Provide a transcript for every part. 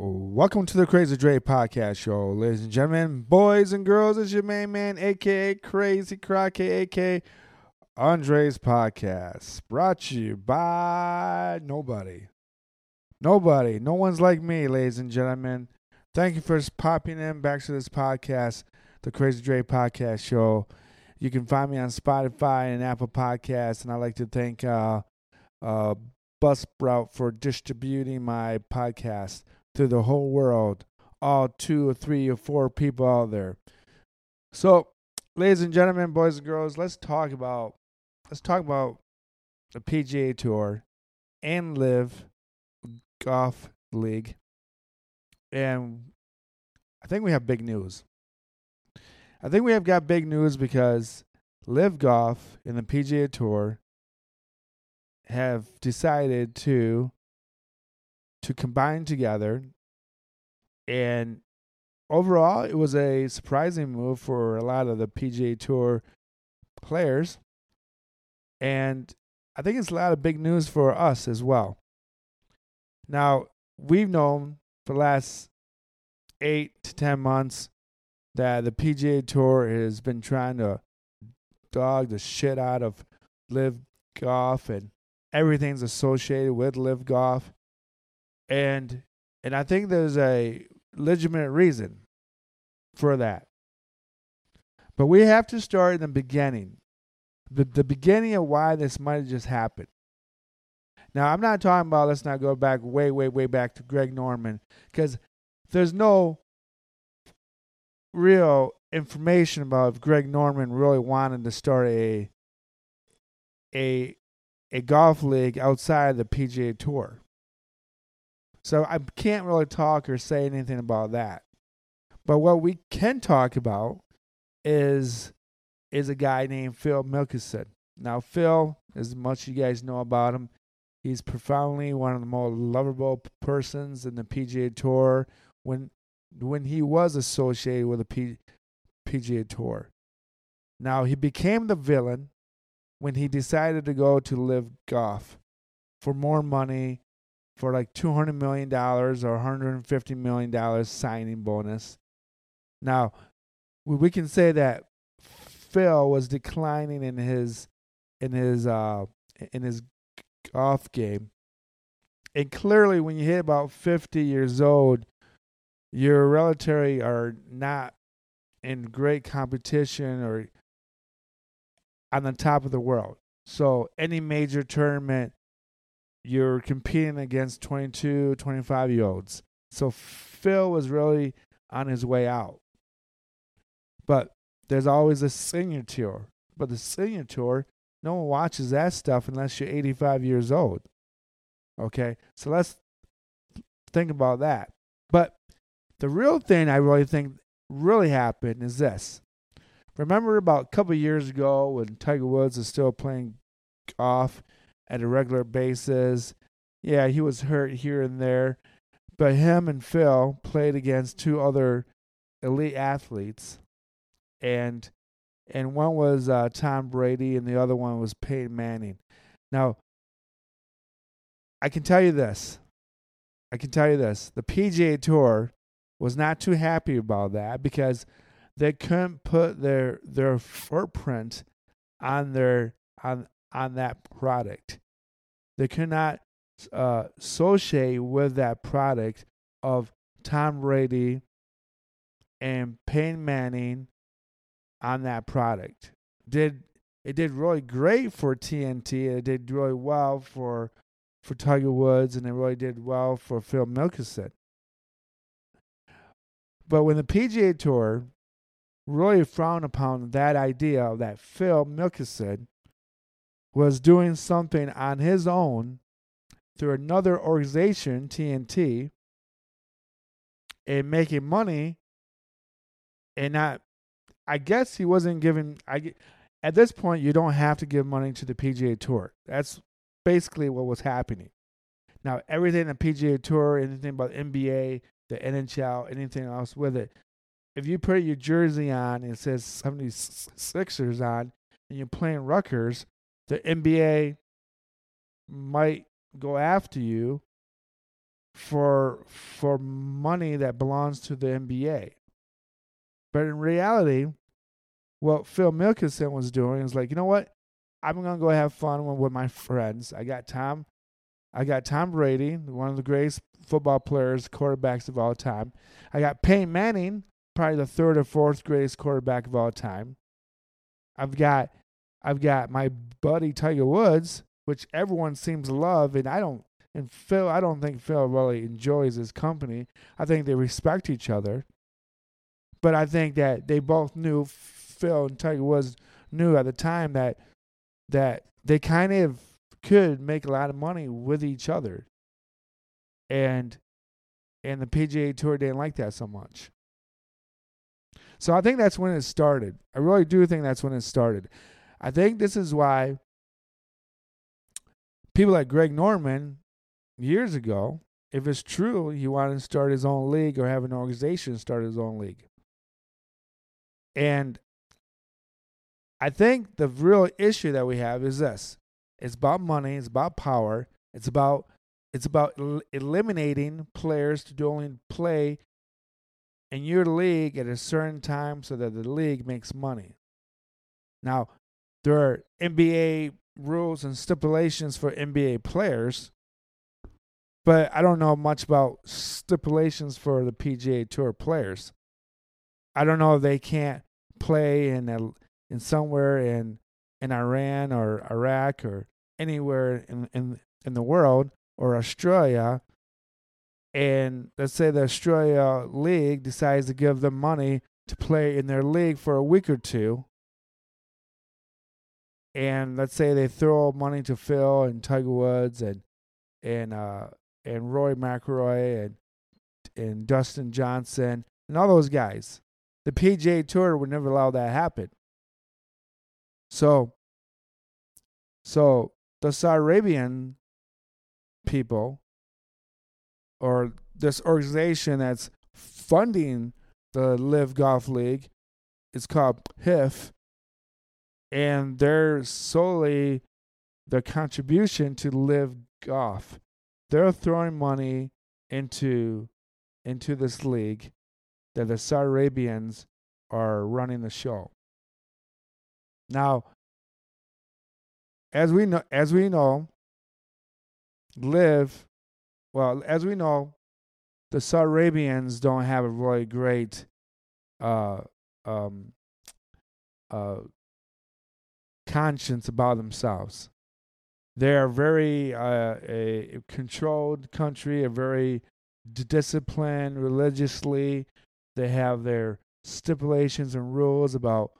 Welcome to the Crazy Dre Podcast Show, ladies and gentlemen, boys and girls. It's your main man, aka Crazy Crockett, aka Andre's Podcast, brought to you by nobody, nobody, no one's like me, ladies and gentlemen. Thank you for popping in back to this podcast, the Crazy Dre Podcast Show. You can find me on Spotify and Apple Podcasts, and I'd like to thank uh, uh, Buzzsprout for distributing my podcast to the whole world, all two or three or four people out there. So, ladies and gentlemen, boys and girls, let's talk about let's talk about the PGA Tour and LIV Golf League. And I think we have big news. I think we have got big news because LIV Golf and the PGA Tour have decided to to combine together. And overall, it was a surprising move for a lot of the PGA Tour players. And I think it's a lot of big news for us as well. Now, we've known for the last eight to 10 months that the PGA Tour has been trying to dog the shit out of LIV Golf and everything's associated with LIV Golf and and I think there's a legitimate reason for that. But we have to start in the beginning. The the beginning of why this might have just happened. Now I'm not talking about let's not go back way, way, way back to Greg Norman, because there's no real information about if Greg Norman really wanted to start a a a golf league outside the PGA Tour. So I can't really talk or say anything about that. But what we can talk about is is a guy named Phil Mickelson. Now Phil, as much as you guys know about him, he's profoundly one of the most lovable persons in the PGA Tour. When when he was associated with the P, PGA Tour, now he became the villain when he decided to go to LIV Golf for more money for like $200 million or $150 million signing bonus. Now, we can say that Phil was declining in his in his uh in his golf game. And clearly when you hit about 50 years old, your relatively are not in great competition or on the top of the world. So any major tournament you're competing against 22, 25 year olds. So Phil was really on his way out. But there's always a senior tour. But the senior tour, no one watches that stuff unless you're 85 years old. Okay? So let's think about that. But the real thing I really think really happened is this. Remember about a couple years ago when Tiger Woods was still playing golf at a regular basis. Yeah, he was hurt here and there, but him and Phil played against two other elite athletes, and and one was uh, Tom Brady and the other one was Peyton Manning. Now, I can tell you this. I can tell you this. The PGA Tour was not too happy about that because they couldn't put their their footprint on their on on that product. They cannot uh, associate with that product of Tom Brady and Peyton Manning on that product. Did it did really great for TNT. It did really well for for Tiger Woods, and it really did well for Phil Mickelson. But when the PGA Tour really frowned upon that idea that Phil Mickelson was doing something on his own through another organization, TNT, and making money and not I guess he wasn't giving I at this point you don't have to give money to the PGA Tour. That's basically what was happening. Now everything in the PGA Tour, anything about NBA, the NHL, anything else with it. If you put your jersey on and it says 76ers on and you're playing Rutgers, the NBA might go after you for for money that belongs to the NBA. But in reality, what Phil Mickelson was doing is like, you know what? I'm gonna go have fun with my friends. I got Tom, I got Tom Brady, one of the greatest football players, quarterbacks of all time. I got Peyton Manning, probably the third or fourth greatest quarterback of all time. I've got I've got my buddy Tiger Woods, which everyone seems to love, and I don't. And Phil, I don't think Phil really enjoys his company. I think they respect each other, but I think that they both knew Phil and Tiger Woods knew at the time that that they kind of could make a lot of money with each other, and and the PGA Tour didn't like that so much. So I think that's when it started. I really do think that's when it started. I think this is why people like Greg Norman years ago, if it's true, he wanted to start his own league or have an organization start his own league. And I think the real issue that we have is this. It's about money, it's about power, it's about it's about el- eliminating players to only play in your league at a certain time so that the league makes money. Now, there are NBA rules and stipulations for NBA players, but I don't know much about stipulations for the PGA Tour players. I don't know if they can't play in a, in somewhere in in Iran or Iraq or anywhere in in in the world or Australia and let's say the Australia League decides to give them money to play in their league for a week or two, and let's say they throw money to Phil and Tiger Woods and and uh, and Rory McIlroy and and Dustin Johnson and all those guys, the PGA Tour would never allow that to happen. So, so the Saudi Arabian people or this organization that's funding the LIV Golf League is called PIF, and they're solely the contribution to LIV Golf. They're throwing money into into this league that the Saudi Arabians are running the show. Now, as we know, as we know, LIV well, as we know, the Saudi Arabians don't have a really great uh, um, uh, conscience about themselves. They're very uh, a controlled country, a very disciplined religiously. They have their stipulations and rules about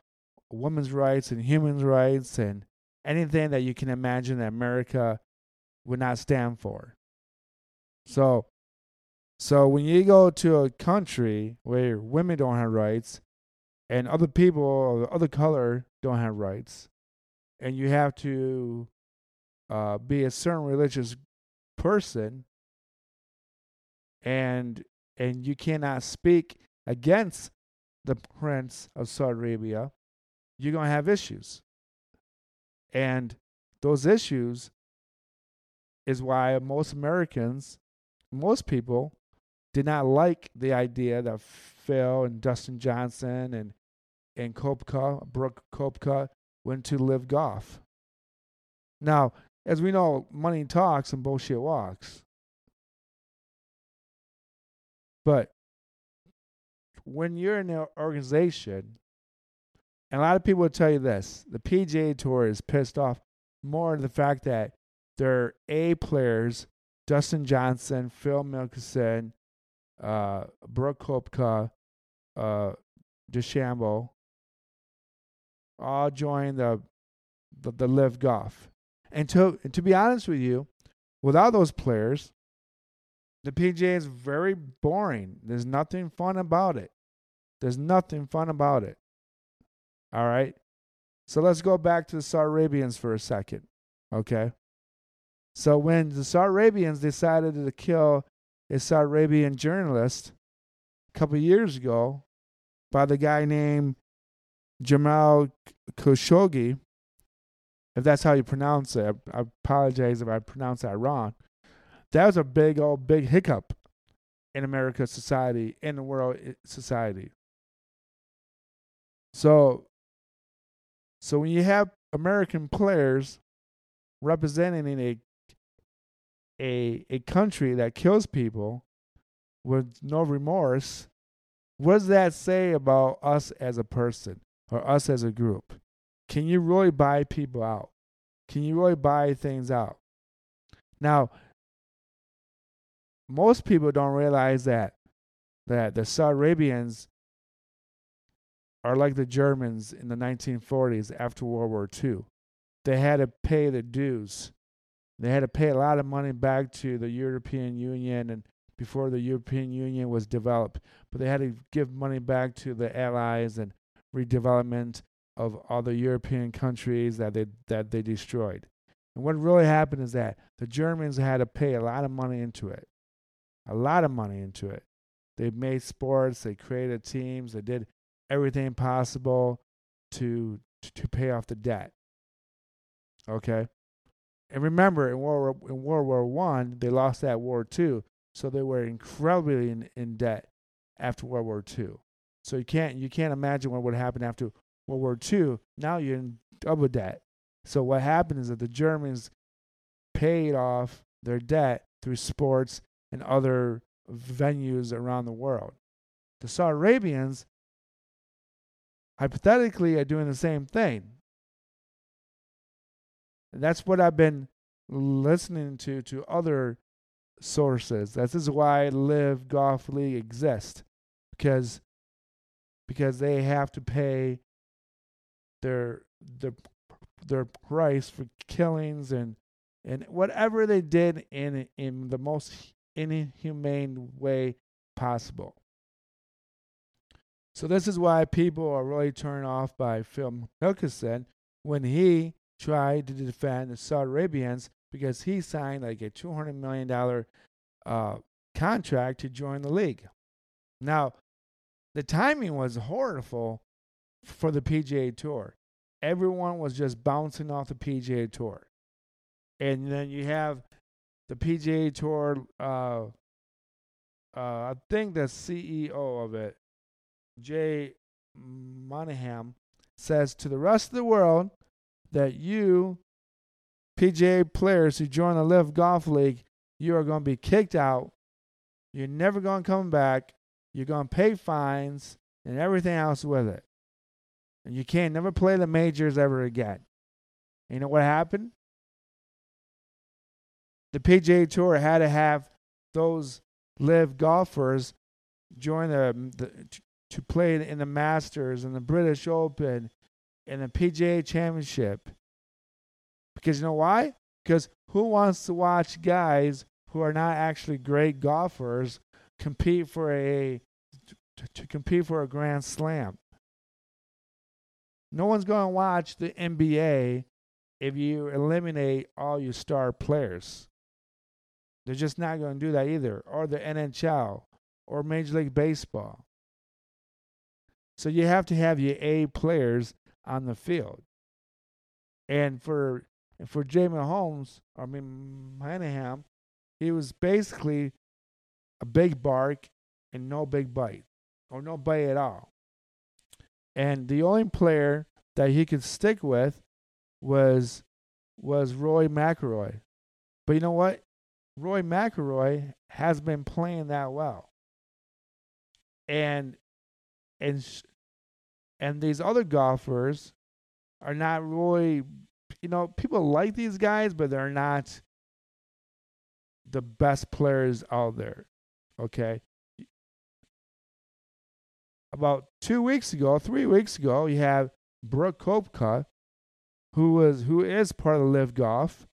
women's rights and human rights and anything that you can imagine that America would not stand for. So, so when you go to a country where women don't have rights, and other people of other color don't have rights, and you have to uh, be a certain religious person, and and you cannot speak against the prince of Saudi Arabia, you're gonna have issues, and those issues is why most Americans most people did not like the idea that Phil and Dustin Johnson and and Koepka, Brooke Koepka, went to LIV Golf. Now, as we know, money talks and bullshit walks. But when you're in an organization, and a lot of people will tell you this, the PGA Tour is pissed off more at the fact that their A players Dustin Johnson, Phil Mickelson, uh, Brooke Koepka, uh, DeChambeau, all joined the, the the LIV Golf. And to and to be honest with you, without those players, the PGA is very boring. There's nothing fun about it. There's nothing fun about it. All right. So let's go back to the Saudi Arabians for a second. Okay. So when the Saudi Arabians decided to kill a Saudi Arabian journalist a couple years ago by the guy named Jamal Khashoggi, if that's how you pronounce it, I apologize if I pronounce that wrong. that was a big old big hiccup in America's society, in the world eh, society. So, so when you have American players representing a a a country that kills people with no remorse, what does that say about us as a person or us as a group? Can you really buy people out? Can you really buy things out? Now, most people don't realize that that the Saudi Arabians are like the Germans in the 1940s after World War II. They had to pay the dues. They had to pay a lot of money back to the European Union and before the European Union was developed, but they had to give money back to the allies and redevelopment of other European countries that they that they destroyed. And what really happened is that the Germans had to pay a lot of money into it. A lot of money into it. They made sports, they created teams, they did everything possible to to pay off the debt. Okay? And remember in World War, in World War One, they lost that war too. So they were incredibly in, in debt after World War Two. So you can't you can't imagine what would happen after World War II, now you're in double debt. So what happened is that the Germans paid off their debt through sports and other venues around the world. The Saudi Arabians hypothetically are doing the same thing. And that's what I've been listening to to other sources. This is why LIV Golf League exists because because they have to pay their their their price for killings and and whatever they did in in the most inhumane way possible. So this is why people are really turned off by Phil Mickelson when he tried to defend the Saudi Arabians because he signed like a two hundred million dollar uh, contract to join the league. Now, the timing was horrible for the PGA Tour. Everyone was just bouncing off the PGA Tour. And then you have the PGA Tour, uh, uh, I think the CEO of it, Jay Monahan, says to the rest of the world that you, PGA players who join the LIV Golf League, you are going to be kicked out. You're never going to come back. You're going to pay fines and everything else with it and you can't never play the majors ever again. You know what happened? The PGA Tour had to have those LIV golfers join the, the to play in the Masters and the British Open and the PGA Championship. Because you know why? Because who wants to watch guys who are not actually great golfers compete for a to, to compete for a Grand Slam? No one's going to watch the NBA if you eliminate all your star players. They're just not going to do that either, or the NHL, or Major League Baseball. So you have to have your A players on the field. And for for Jamie Holmes, I mean Monahan, he was basically a big bark and no big bite, or no bite at all. And the only player that he could stick with was was Roy McIlroy. But you know what? Roy McIlroy has been playing that well. And and and these other golfers are not really you know, people like these guys, but they're not the best players out there. Okay about two weeks ago, three weeks ago, you have Brooke Koepka, who was who is part of the LIV Golf.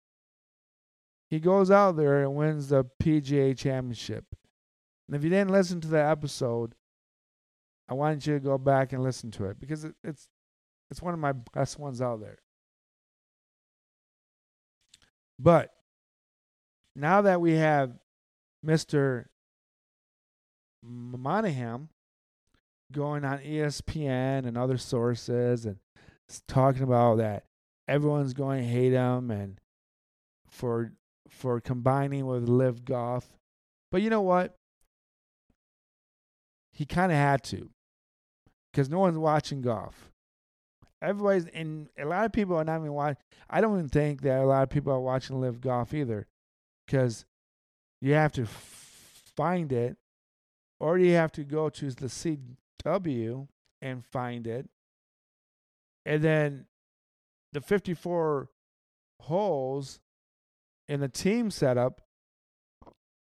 He goes out there and wins the PGA Championship. And if you didn't listen to that episode, I want you to go back and listen to it because it, it's it's one of my best ones out there. But now that we have Mr. Monahan going on ESPN and other sources and talking about that everyone's going to hate him and for for combining with LIV Golf. But you know what? He kind of had to because no one's watching golf. Everybody's and a lot of people are not even watching. I don't even think that a lot of people are watching LIV Golf either because you have to f- find it or you have to go to the CW and find it. And then the 54 holes in the team setup,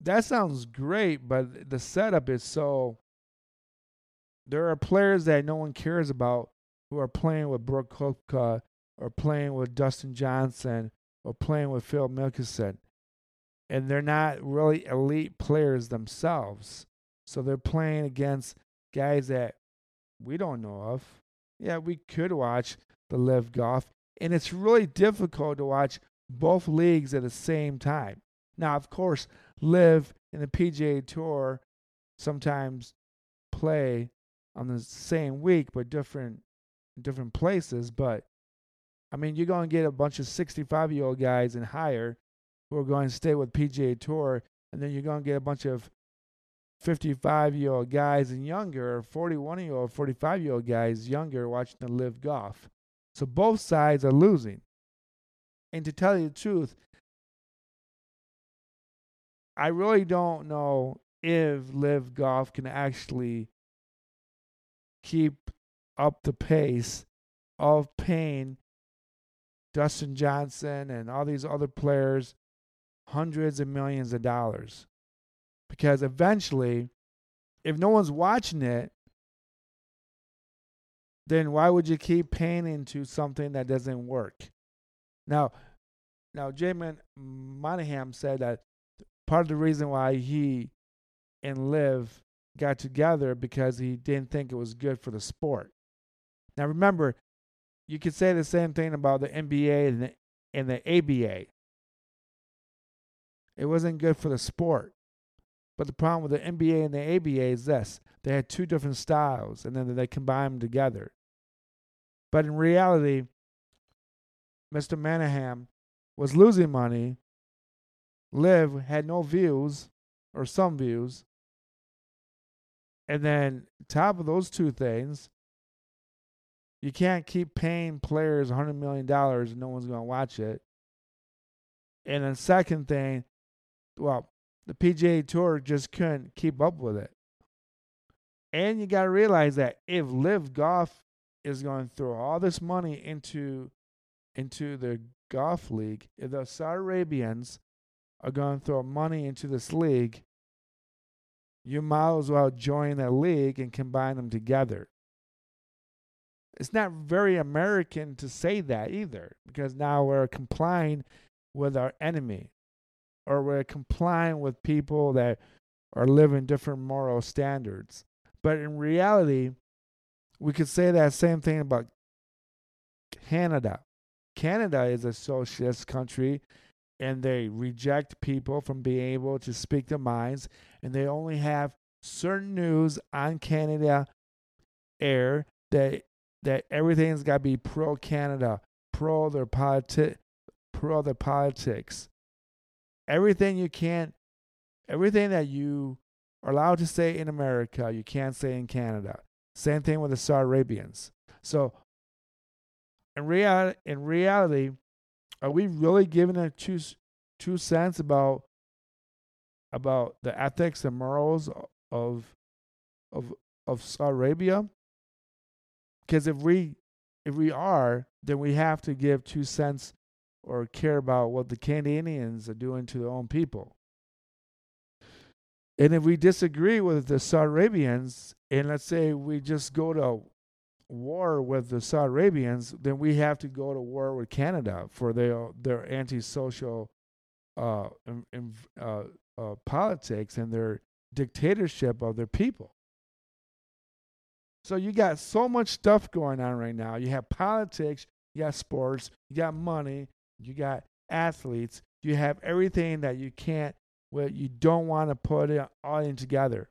that sounds great, but the setup is so. There are players that no one cares about who are playing with Brooke Koepka or playing with Dustin Johnson or playing with Phil Mickelson. And they're not really elite players themselves. So they're playing against guys that we don't know of. Yeah, we could watch the LIV Golf, and it's really difficult to watch both leagues at the same time. Now, of course, LIV and the PGA Tour sometimes play on the same week but different different places. But I mean, you're going to get a bunch of 65 year old guys and higher who are going to stay with PGA Tour, and then you're going to get a bunch of 55 year old guys and younger, or 41 year old, 45 year old guys younger watching the LIV Golf. So both sides are losing. And to tell you the truth, I really don't know if LIV Golf can actually keep up the pace of paying Dustin Johnson and all these other players hundreds of millions of dollars. Because eventually, if no one's watching it, then why would you keep paying into something that doesn't work? Now, now Jamin Monahan said that part of the reason why he and LIV got together because he didn't think it was good for the sport. Now remember, you could say the same thing about the NBA and the, and the ABA. It wasn't good for the sport. But the problem with the NBA and the ABA is this they had two different styles, and then they combined them together. But in reality, Mr. Monahan was losing money. LIV had no views, or some views. And then, top of those two things, you can't keep paying players $100 million and no one's going to watch it. And then, second thing, well, the PGA Tour just couldn't keep up with it. And you got to realize that if LIV Golf is going to throw all this money into into the golf league, if the Saudi Arabians are going to throw money into this league, you might as well join that league and combine them together. It's not very American to say that either, because now we're complying with our enemy or we're complying with people that are living different moral standards. But in reality, we could say that same thing about Canada. Canada is a socialist country and they reject people from being able to speak their minds and they only have certain news on Canada air that that everything's got to be pro Canada, pro their politi- pro their politics everything you can't, everything that you are allowed to say in America, you can't say in Canada. Same thing with the Saudi Arabians. So, in reality, in reality, are we really giving a two two cents about about the ethics and morals of of of Saudi Arabia? Because if we if we are, then we have to give two cents or care about what the Canadians are doing to their own people. And if we disagree with the Saudi Arabians, and let's say we just go to war with the Saudi Arabians, then we have to go to war with Canada for their their antisocial uh, uh, uh, politics and their dictatorship of their people. So you got so much stuff going on right now. You have politics, you got sports, you got money, you got athletes, you have everything that you can't, well, you don't want to put it all in together.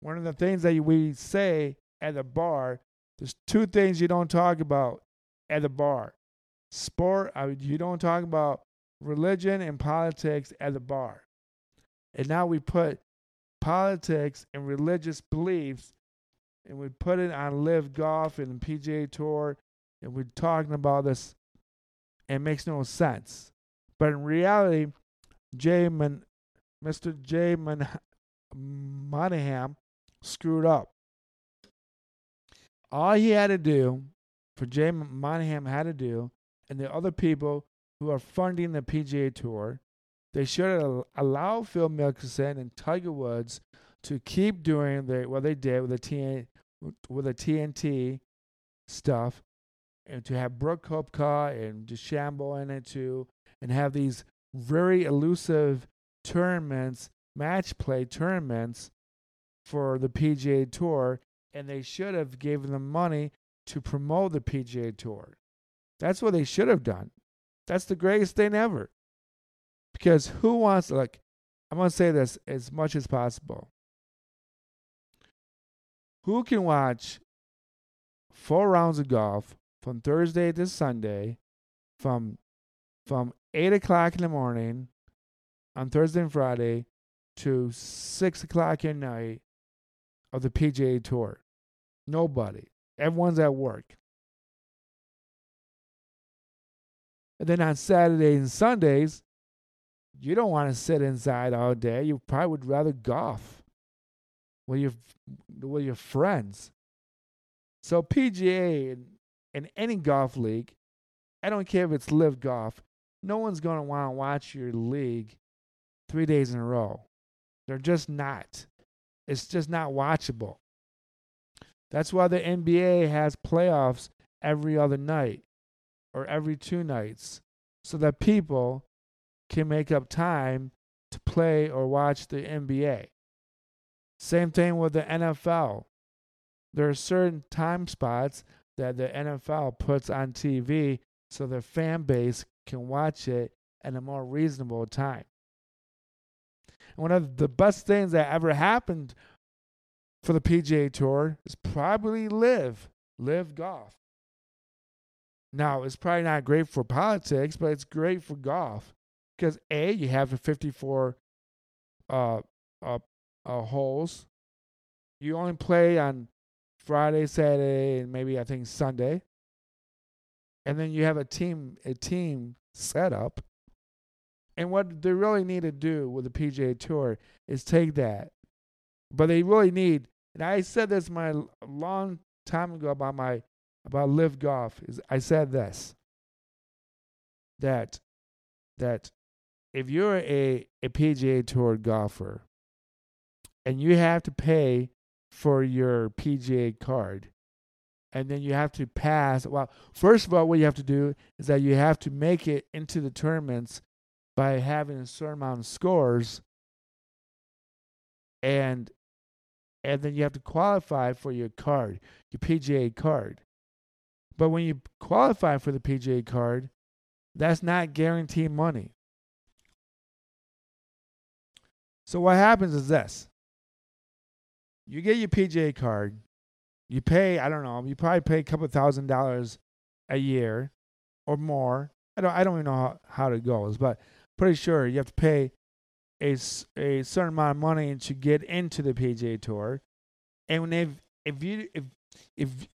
One of the things that we say at the bar, there's two things you don't talk about at the bar. Sport, you don't talk about religion and politics at the bar. And now we put politics and religious beliefs and we put it on LIV Golf and PGA Tour and we're talking about this. It makes no sense. But in reality, Jay Man, Mr. Jay Man, Monahan screwed up. All he had to do, for Jay Monahan had to do, and the other people who are funding the PGA Tour, they should allow Phil Mickelson and Tiger Woods to keep doing the, what they did with the TN, with the TNT stuff, and to have Brooke Koepka and DeChambeau in it too, and have these very elusive tournaments, match play tournaments for the PGA Tour, and they should have given them money to promote the PGA Tour. That's what they should have done. That's the greatest thing ever. Because who wants, like, I'm going to say this as much as possible. Who can watch four rounds of golf from Thursday to Sunday from from 8 o'clock in the morning on Thursday and Friday to 6 o'clock at night of the PGA Tour? Nobody. Everyone's at work. And then on Saturdays and Sundays, you don't want to sit inside all day. You probably would rather golf with your with your friends. So PGA and, and any golf league, I don't care if it's LIV Golf, no one's going to want to watch your league three days in a row. They're just not. It's just not watchable. That's why the NBA has playoffs every other night or every two nights so that people can make up time to play or watch the NBA. Same thing with the NFL. There are certain time spots that the NFL puts on TV so their fan base can watch it at a more reasonable time. One of the best things that ever happened for the PGA Tour is probably live, LIV Golf. Now, it's probably not great for politics, but it's great for golf because A, you have the 54 uh, uh, uh, holes. You only play on Friday, Saturday, and maybe I think Sunday. And then you have a team a team set up. And what they really need to do with the PGA Tour is take that. But they really need, and I said this my long time ago about my about LIV Golf is I said this that that if you're a, a PGA Tour golfer and you have to pay for your PGA card and then you have to pass well first of all what you have to do is that you have to make it into the tournaments by having a certain amount of scores and and then you have to qualify for your card your PGA card but when you qualify for the PGA card, that's not guaranteed money. So what happens is this. You get your PGA card, you pay, I don't know, you probably pay a couple thousand dollars a year or more. I don't I don't even know how, how it goes, but pretty sure you have to pay a, a certain amount of money to get into the PGA tour. And when if if you if if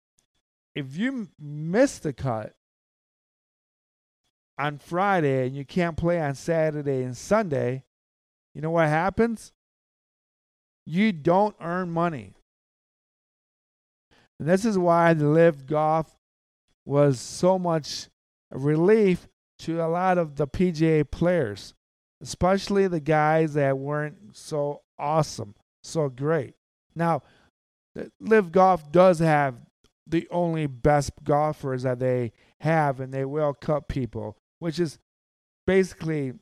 if you miss the cut on Friday and you can't play on Saturday and Sunday, you know what happens? You don't earn money. And this is why the LIV Golf was so much relief to a lot of the PGA players, especially the guys that weren't so awesome, so great. Now, LIV Golf does have the only best golfers that they have, and they will cut people, which is basically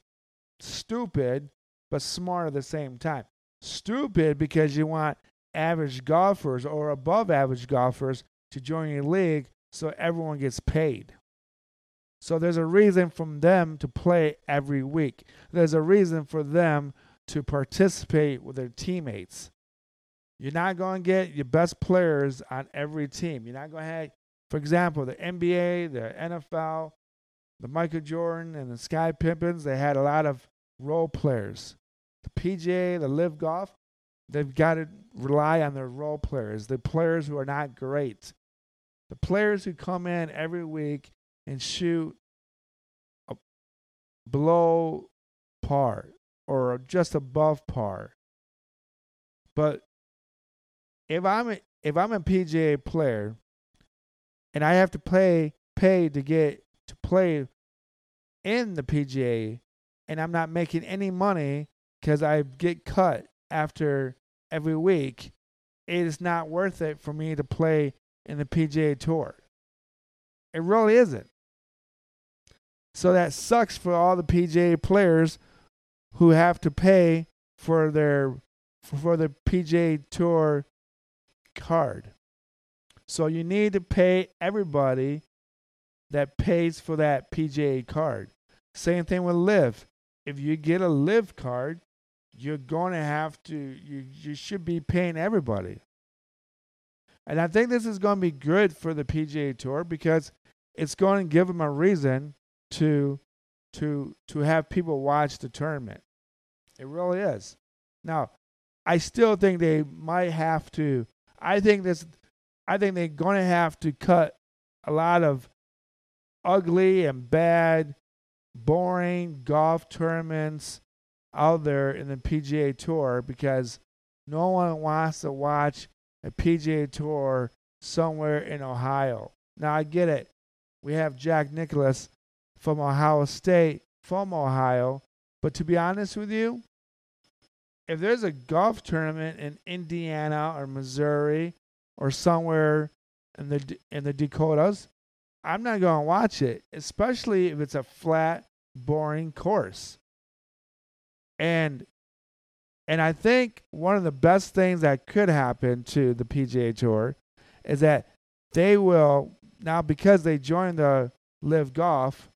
stupid but smart at the same time. Stupid because you want average golfers or above average golfers to join your league so everyone gets paid. So there's a reason for them to play every week. There's a reason for them to participate with their teammates. You're not going to get your best players on every team. You're not going to have, for example, the NBA, the NFL, the Michael Jordan and the Sky Pimpins, they had a lot of role players. The PGA, the LIV Golf, they've got to rely on their role players, the players who are not great, the players who come in every week and shoot below par or just above par. But if I'm a, if I'm a PGA player and I have to pay pay to get to play in the PGA and I'm not making any money because I get cut after every week, it is not worth it for me to play in the PGA Tour. It really isn't. So that sucks for all the PGA players who have to pay for their for the PGA Tour card. So you need to pay everybody that pays for that PGA card. Same thing with LIV. If you get a LIV card, you're going to have to you you should be paying everybody. And I think this is going to be good for the PGA Tour because it's going to give them a reason to to to have people watch the tournament. It really is. Now, I still think they might have to. I think this. I think they're going to have to cut a lot of ugly and bad, boring golf tournaments out there in the PGA Tour because no one wants to watch a PGA Tour somewhere in Ohio. Now I get it. We have Jack Nicklaus from Ohio State, from Ohio. But to be honest with you, if there's a golf tournament in Indiana or Missouri or somewhere in the in the Dakotas, I'm not going to watch it, especially if it's a flat, boring course. And and I think one of the best things that could happen to the PGA Tour is that they will now because they joined the LIV Golf,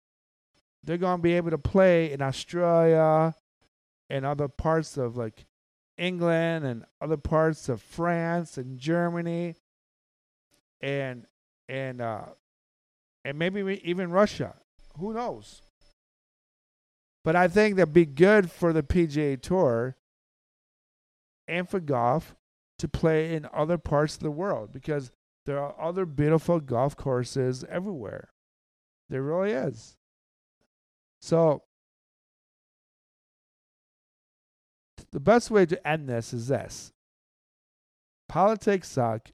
they're going to be able to play in Australia and other parts of like England and other parts of France and Germany and and uh and maybe even Russia. Who knows? But I think that'd be good for the PGA Tour and for golf to play in other parts of the world because there are other beautiful golf courses everywhere. There really is. So the best way to end this is this. Politics suck.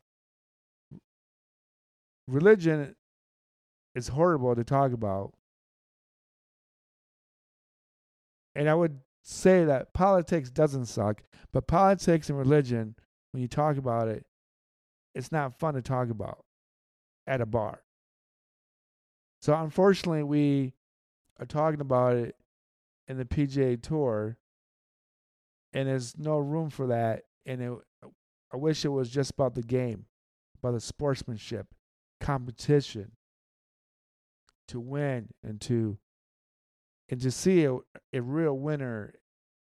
Religion is horrible to talk about. And I would say that politics doesn't suck, but politics and religion, when you talk about it, it's not fun to talk about at a bar. So unfortunately, we are talking about it in the PGA Tour, and there's no room for that. And it, I wish it was just about the game, about the sportsmanship, competition, to win and to and to see a, a real winner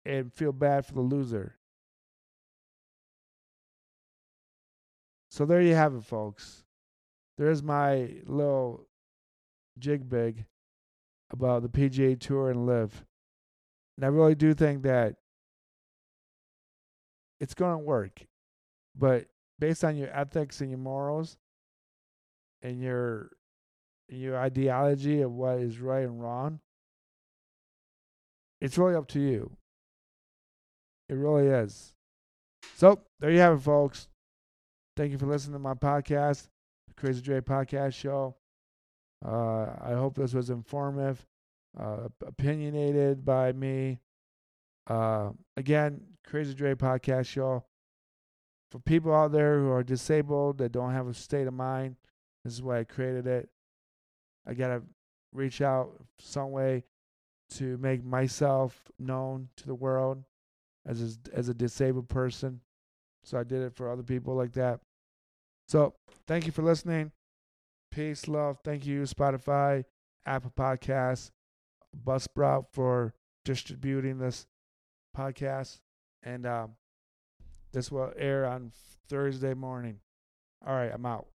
and feel bad for the loser. So there you have it, folks. There's my little jig big about the PGA Tour and LIV. And I really do think that it's going to work. But based on your ethics and your morals and your your ideology of what is right and wrong, it's really up to you. It really is. So there you have it, folks. Thank you for listening to my podcast, the Crazy Dre Podcast Show. Uh, I hope this was informative, uh, opinionated by me. Uh, again, Crazy Dre podcast show. For people out there who are disabled that don't have a state of mind, this is why I created it. I gotta reach out some way to make myself known to the world as a, as a disabled person. So I did it for other people like that. So thank you for listening. Peace, love. Thank you, Spotify, Apple Podcasts, Buzzsprout for distributing this podcast. And um, this will air on Thursday morning. All right, I'm out.